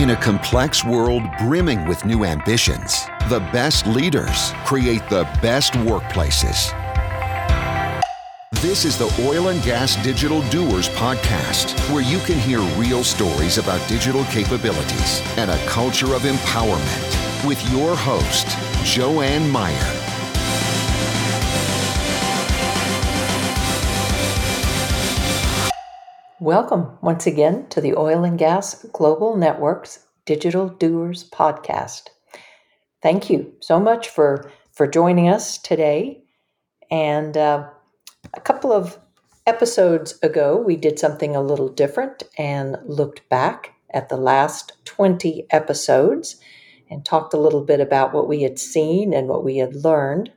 In a complex world brimming with new ambitions, the best leaders create the best workplaces. This is the Oil and Gas Digital Doers podcast, where you can hear real stories about digital capabilities and a culture of empowerment with your host, Joanne Meyer. Welcome once again to the Oil and Gas Global Network's Digital Doers podcast. Thank you so much for for joining us today. And uh, a couple of episodes ago, we did something a little different and looked back at the last 20 episodes and talked a little bit about what we had seen and what we had learned.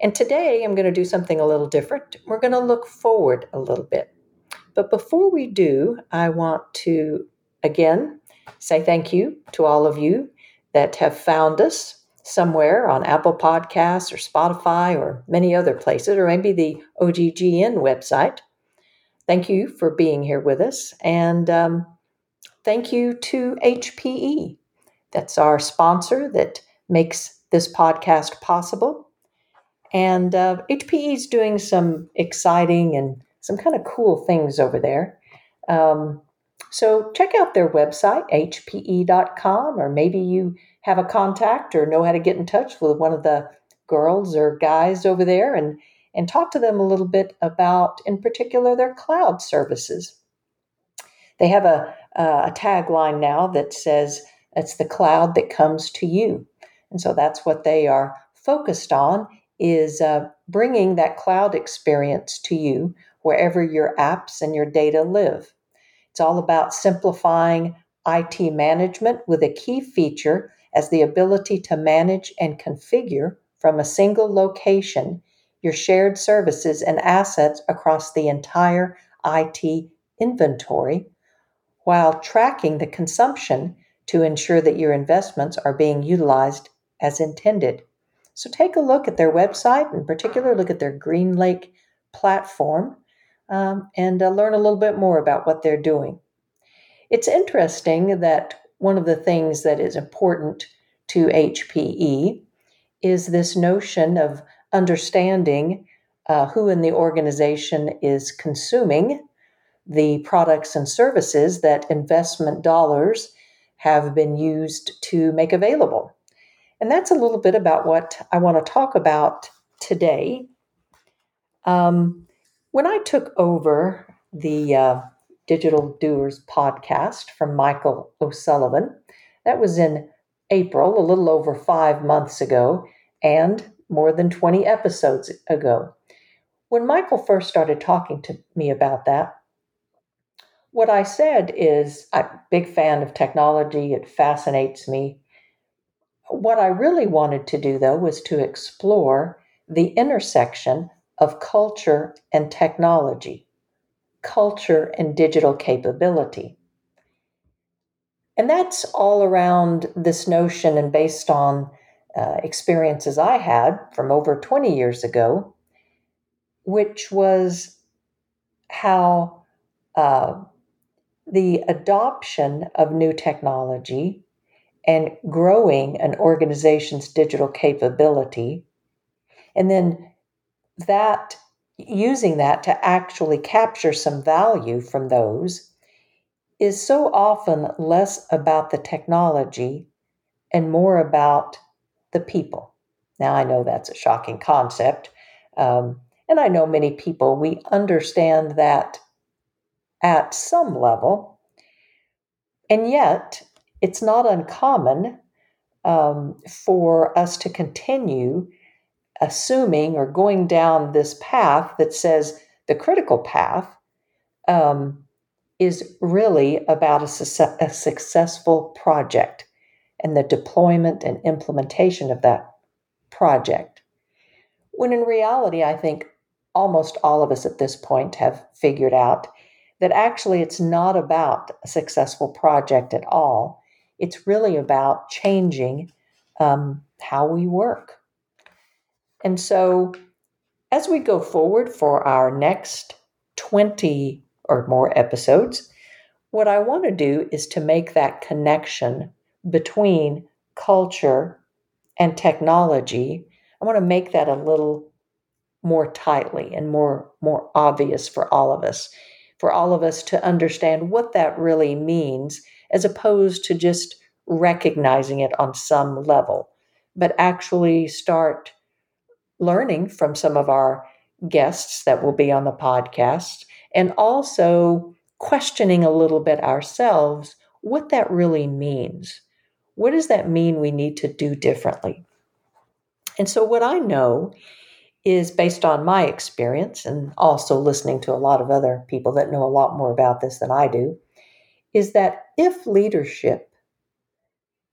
And today, I'm going to do something a little different. We're going to look forward a little bit but before we do, I want to again say thank you to all of you that have found us somewhere on Apple Podcasts or Spotify or many other places, or maybe the OGGN website. Thank you for being here with us. And um, thank you to HPE. That's our sponsor that makes this podcast possible. And uh, HPE is doing some exciting and some kind of cool things over there. Um, so check out their website, hpe.com, or maybe you have a contact or know how to get in touch with one of the girls or guys over there and, and talk to them a little bit about, in particular, their cloud services. They have a, a tagline now that says, it's the cloud that comes to you. And so that's what they are focused on is uh, bringing that cloud experience to you wherever your apps and your data live. It's all about simplifying IT management with a key feature as the ability to manage and configure from a single location your shared services and assets across the entire IT inventory while tracking the consumption to ensure that your investments are being utilized as intended. So take a look at their website, in particular, look at their GreenLake platform um, and uh, learn a little bit more about what they're doing. It's interesting that one of the things that is important to HPE is this notion of understanding uh, who in the organization is consuming the products and services that investment dollars have been used to make available. And that's a little bit about what I want to talk about today. Um, when I took over the uh, Digital Doers podcast from Michael O'Sullivan, that was in April, a little over five months ago, and more than 20 episodes ago. When Michael first started talking to me about that, what I said is I'm a big fan of technology, it fascinates me. What I really wanted to do, though, was to explore the intersection of culture and technology, culture and digital capability. And that's all around this notion and based on uh, experiences I had from over 20 years ago, which was how uh, the adoption of new technology and growing an organization's digital capability, and then that using that to actually capture some value from those is so often less about the technology and more about the people. Now, I know that's a shocking concept. Um, and I know many people, we understand that at some level. And yet, it's not uncommon um, for us to continue assuming or going down this path that says the critical path um, is really about a, su- a successful project and the deployment and implementation of that project. When in reality, I think almost all of us at this point have figured out that actually it's not about a successful project at all. It's really about changing um, how we work. And so, as we go forward for our next 20 or more episodes, what I want to do is to make that connection between culture and technology. I want to make that a little more tightly and more more obvious for all of us for all of us to understand what that really means as opposed to just recognizing it on some level but actually start learning from some of our guests that will be on the podcast and also questioning a little bit ourselves what that really means. What does that mean we need to do differently? And so what i know is based on my experience and also listening to a lot of other people that know a lot more about this than I do, is that if leadership,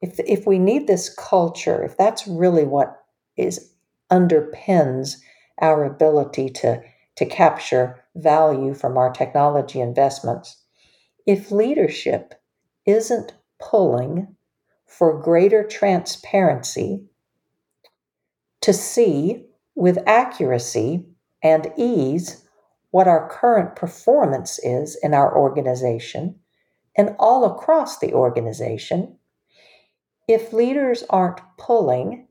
if, if we need this culture, if that's really what is underpins our ability to, to capture value from our technology investments, if leadership isn't pulling for greater transparency to see with accuracy and ease what our current performance is in our organization and all across the organization, if leaders aren't pulling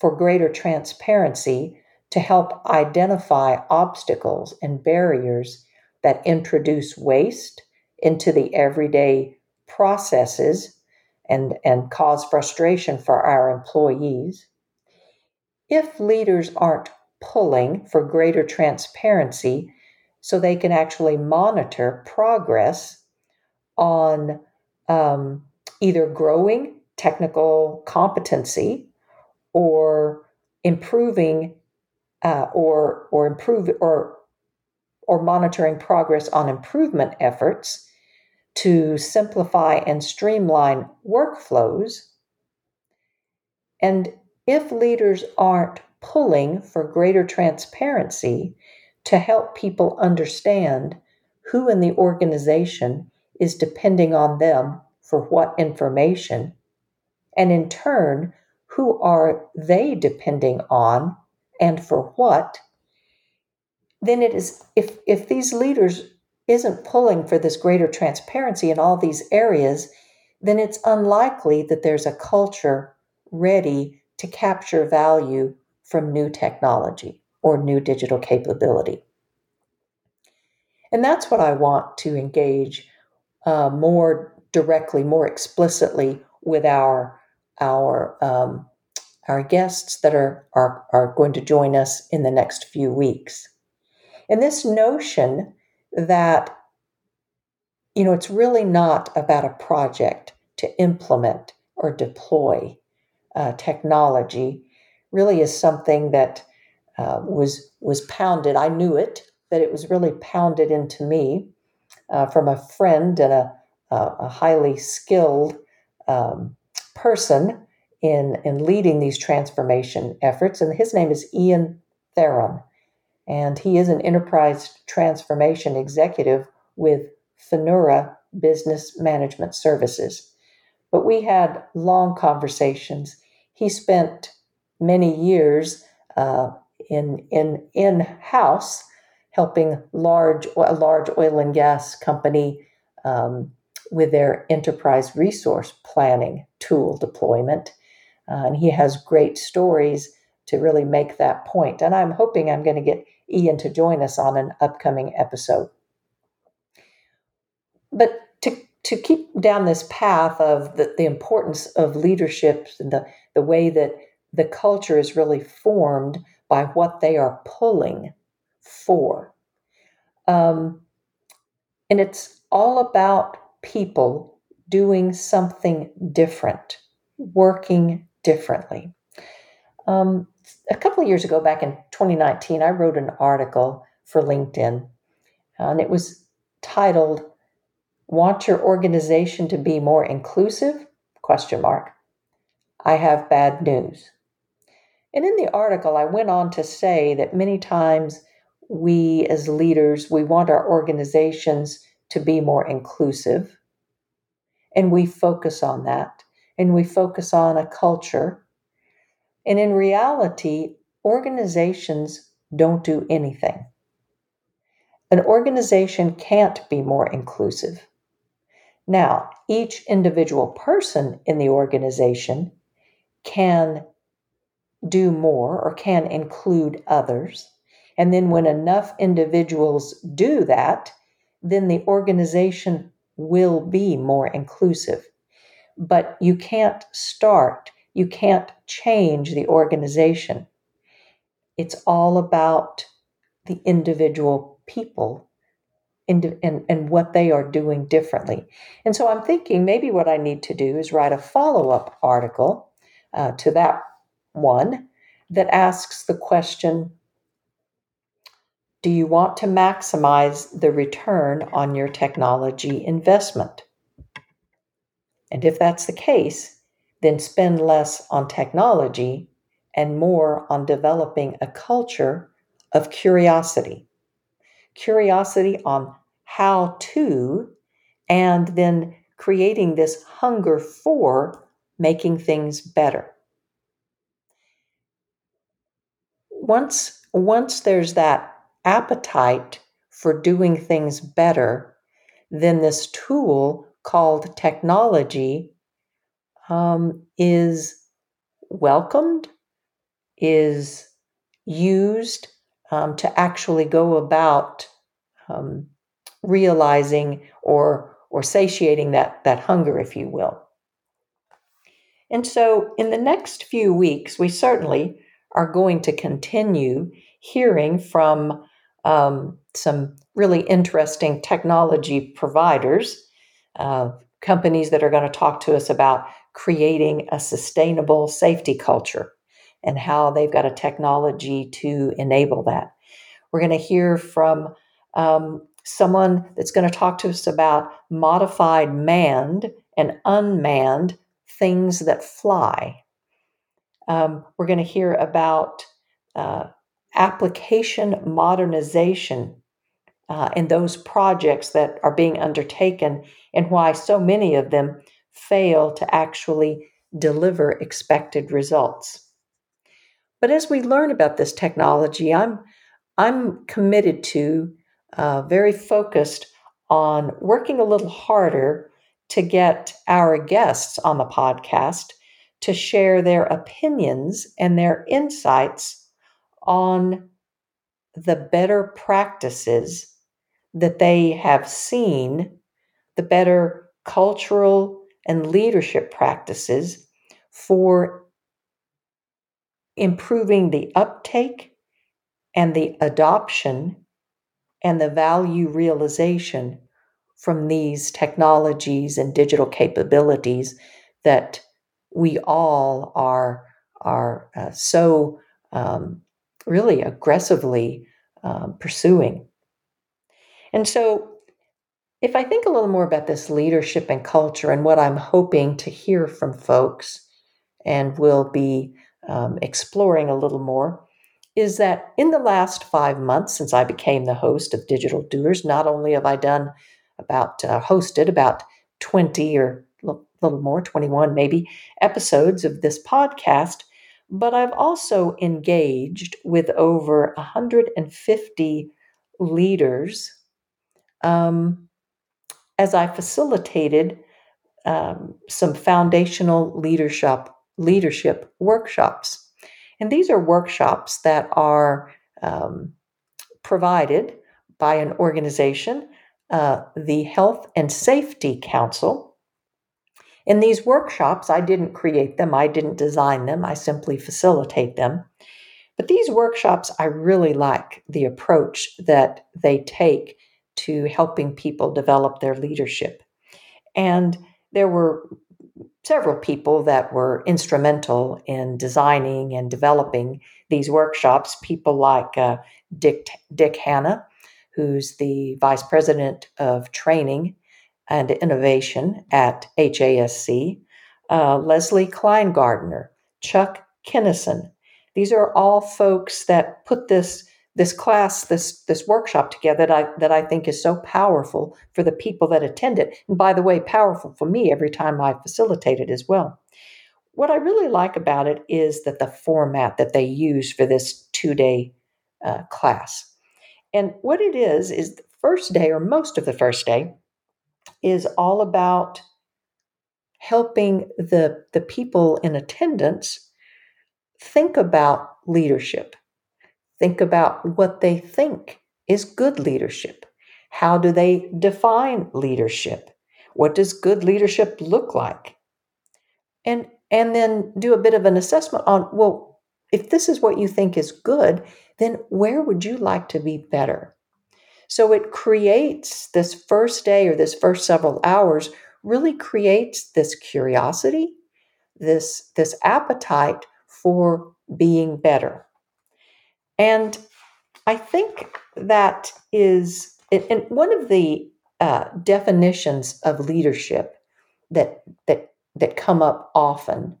for greater transparency to help identify obstacles and barriers that introduce waste into the everyday processes and, and cause frustration for our employees, if leaders aren't pulling for greater transparency so they can actually monitor progress on um, either growing technical competency or improving uh, or or improve or or monitoring progress on improvement efforts to simplify and streamline workflows. And if leaders aren't pulling for greater transparency to help people understand who in the organization is depending on them for what information, and in turn, who are they depending on and for what, then it is if if these leaders isn't pulling for this greater transparency in all these areas, then it's unlikely that there's a culture ready to capture value from new technology or new digital capability. And that's what I want to engage uh, more directly, more explicitly with our our um, our guests that are, are are going to join us in the next few weeks. And this notion that you know it's really not about a project to implement or deploy uh, technology really is something that uh, was was pounded. I knew it, that it was really pounded into me uh, from a friend and a, a highly skilled um, person in in leading these transformation efforts. And his name is Ian Theron, and he is an enterprise transformation executive with Finura Business Management Services. But we had long conversations he spent many years uh, in in in house helping large a large oil and gas company um, with their enterprise resource planning tool deployment, uh, and he has great stories to really make that point. And I'm hoping I'm going to get Ian to join us on an upcoming episode. But to to keep down this path of the, the importance of leadership and the, the way that the culture is really formed by what they are pulling for. Um, and it's all about people doing something different, working differently. Um, a couple of years ago, back in 2019, I wrote an article for LinkedIn, and it was titled Want your organization to be more inclusive? Question mark. I have bad news. And in the article, I went on to say that many times we as leaders, we want our organizations to be more inclusive. And we focus on that. And we focus on a culture. And in reality, organizations don't do anything. An organization can't be more inclusive Now, each individual person in the organization can do more or can include others. And then, when enough individuals do that, then the organization will be more inclusive. But you can't start, you can't change the organization. It's all about the individual people and, and, and what they are doing differently. And so I'm thinking maybe what I need to do is write a follow up article uh, to that one that asks the question Do you want to maximize the return on your technology investment? And if that's the case, then spend less on technology and more on developing a culture of curiosity. Curiosity on how to, and then creating this hunger for making things better. Once, once there's that appetite for doing things better, then this tool called technology um, is welcomed, is used um, to actually go about um, realizing or or satiating that that hunger, if you will. And so, in the next few weeks, we certainly are going to continue hearing from um, some really interesting technology providers, uh, companies that are going to talk to us about creating a sustainable safety culture and how they've got a technology to enable that. We're going to hear from um, someone that's going to talk to us about modified manned and unmanned things that fly. Um, we're going to hear about uh, application modernization uh, and those projects that are being undertaken and why so many of them fail to actually deliver expected results. But as we learn about this technology, I'm I'm committed to, uh, very focused on working a little harder to get our guests on the podcast to share their opinions and their insights on the better practices that they have seen, the better cultural and leadership practices for improving the uptake and the adoption and the value realization from these technologies and digital capabilities that we all are are uh, so um, really aggressively um, pursuing. And so, if I think a little more about this leadership and culture and what I'm hoping to hear from folks, and will be um, exploring a little more, is that in the last five months since I became the host of Digital Doers, not only have I done about uh, hosted about 20 or a little more, 21 maybe, episodes of this podcast, but I've also engaged with over 150 leaders um, as I facilitated um, some foundational leadership leadership workshops, and these are workshops that are um, provided by an organization uh, the Health and Safety Council. In these workshops, I didn't create them, I didn't design them, I simply facilitate them. But these workshops, I really like the approach that they take to helping people develop their leadership. And there were several people that were instrumental in designing and developing these workshops, people like uh, Dick, Dick Hanna, who's the Vice President of Training and Innovation at HASC, uh, Leslie Kleingardner, Chuck Kinnison. These are all folks that put this this class, this this workshop together that I that I think is so powerful for the people that attend it. And by the way, powerful for me every time I facilitate it as well. What I really like about it is that the format that they use for this two day uh, class. And what it is, is the first day or most of the first day, is all about helping the, the people in attendance think about leadership, think about what they think is good leadership. How do they define leadership? What does good leadership look like? And and then do a bit of an assessment on well, if this is what you think is good, then where would you like to be better? So it creates this first day or this first several hours really creates this curiosity, this this appetite for being better. And I think that is and one of the uh, definitions of leadership that that that come up often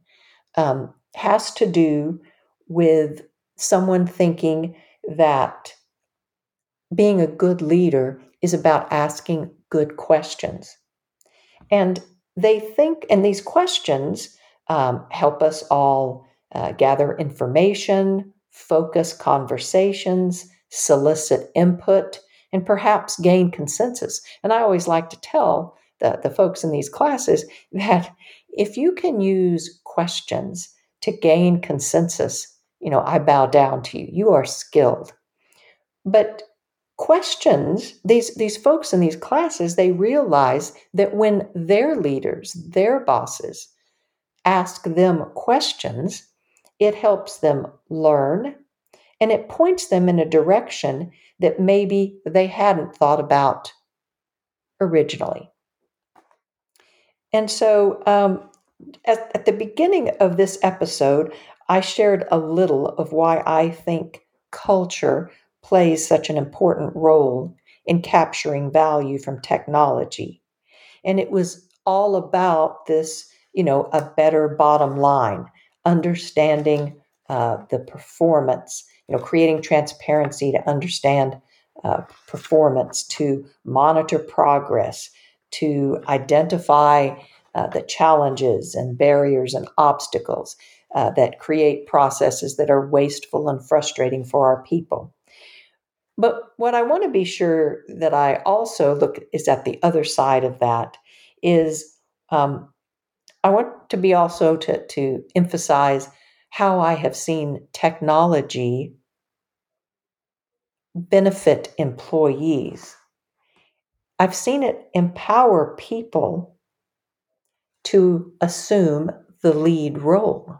um, has to do with someone thinking that being a good leader is about asking good questions. And they think, and these questions um, help us all uh, gather information, focus conversations, solicit input, and perhaps gain consensus. And I always like to tell the, the folks in these classes that if you can use questions to gain consensus, you know, I bow down to you. You are skilled. But questions, these, these folks in these classes, they realize that when their leaders, their bosses, ask them questions, it helps them learn and it points them in a direction that maybe they hadn't thought about originally. And so, um, at, at the beginning of this episode, I shared a little of why I think culture plays such an important role in capturing value from technology. And it was all about this, you know, a better bottom line, understanding uh, the performance, you know, creating transparency to understand uh, performance, to monitor progress, to identify uh, the challenges and barriers and obstacles uh, that create processes that are wasteful and frustrating for our people. But what I want to be sure that I also look is at the other side of that is um, I want to be also to, to emphasize how I have seen technology benefit employees. I've seen it empower people to assume the lead role,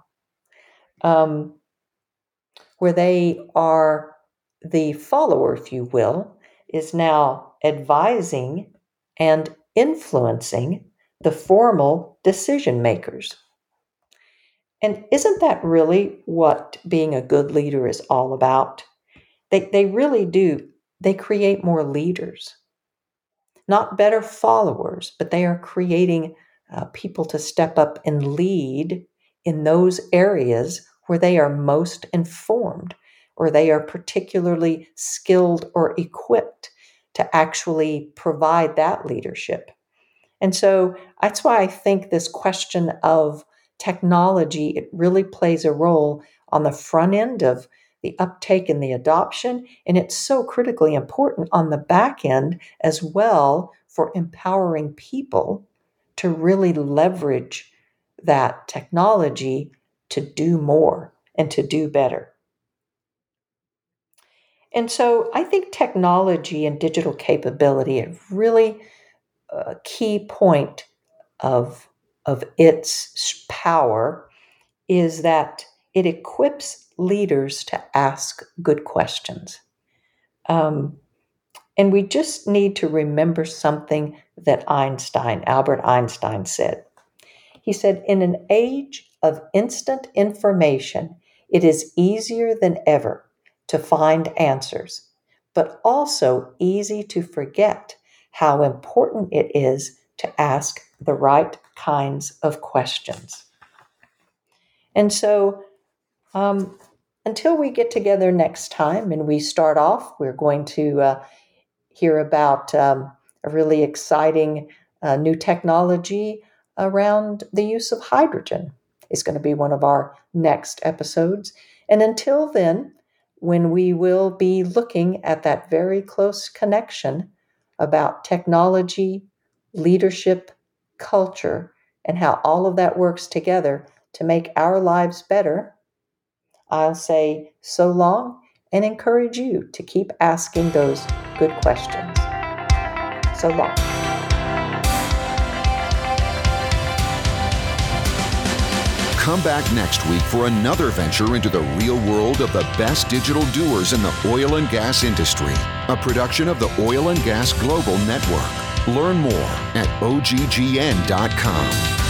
um, where they are the follower, if you will, is now advising and influencing the formal decision makers. And isn't that really what being a good leader is all about? They, they really do. They create more leaders, not better followers, but they are creating uh, people to step up and lead in those areas where they are most informed or they are particularly skilled or equipped to actually provide that leadership. And so that's why I think this question of technology it really plays a role on the front end of the uptake and the adoption. And it's so critically important on the back end as well for empowering people to really leverage that technology to do more and to do better. And so I think technology and digital capability is really a key point of, of its power is that it equips leaders to ask good questions. Um, and we just need to remember something that Einstein, Albert Einstein, said. He said, In an age of instant information, it is easier than ever to find answers, but also easy to forget how important it is to ask the right kinds of questions. And so, um, until we get together next time and we start off, we're going to uh, hear about um, a really exciting uh, new technology around the use of hydrogen. It's going to be one of our next episodes. And until then, when we will be looking at that very close connection about technology, leadership, culture, and how all of that works together to make our lives better, I'll say so long and encourage you to keep asking those good questions. So long. Come back next week for another venture into the real world of the best digital doers in the oil and gas industry, a production of the Oil and Gas Global Network. Learn more at oggn.com.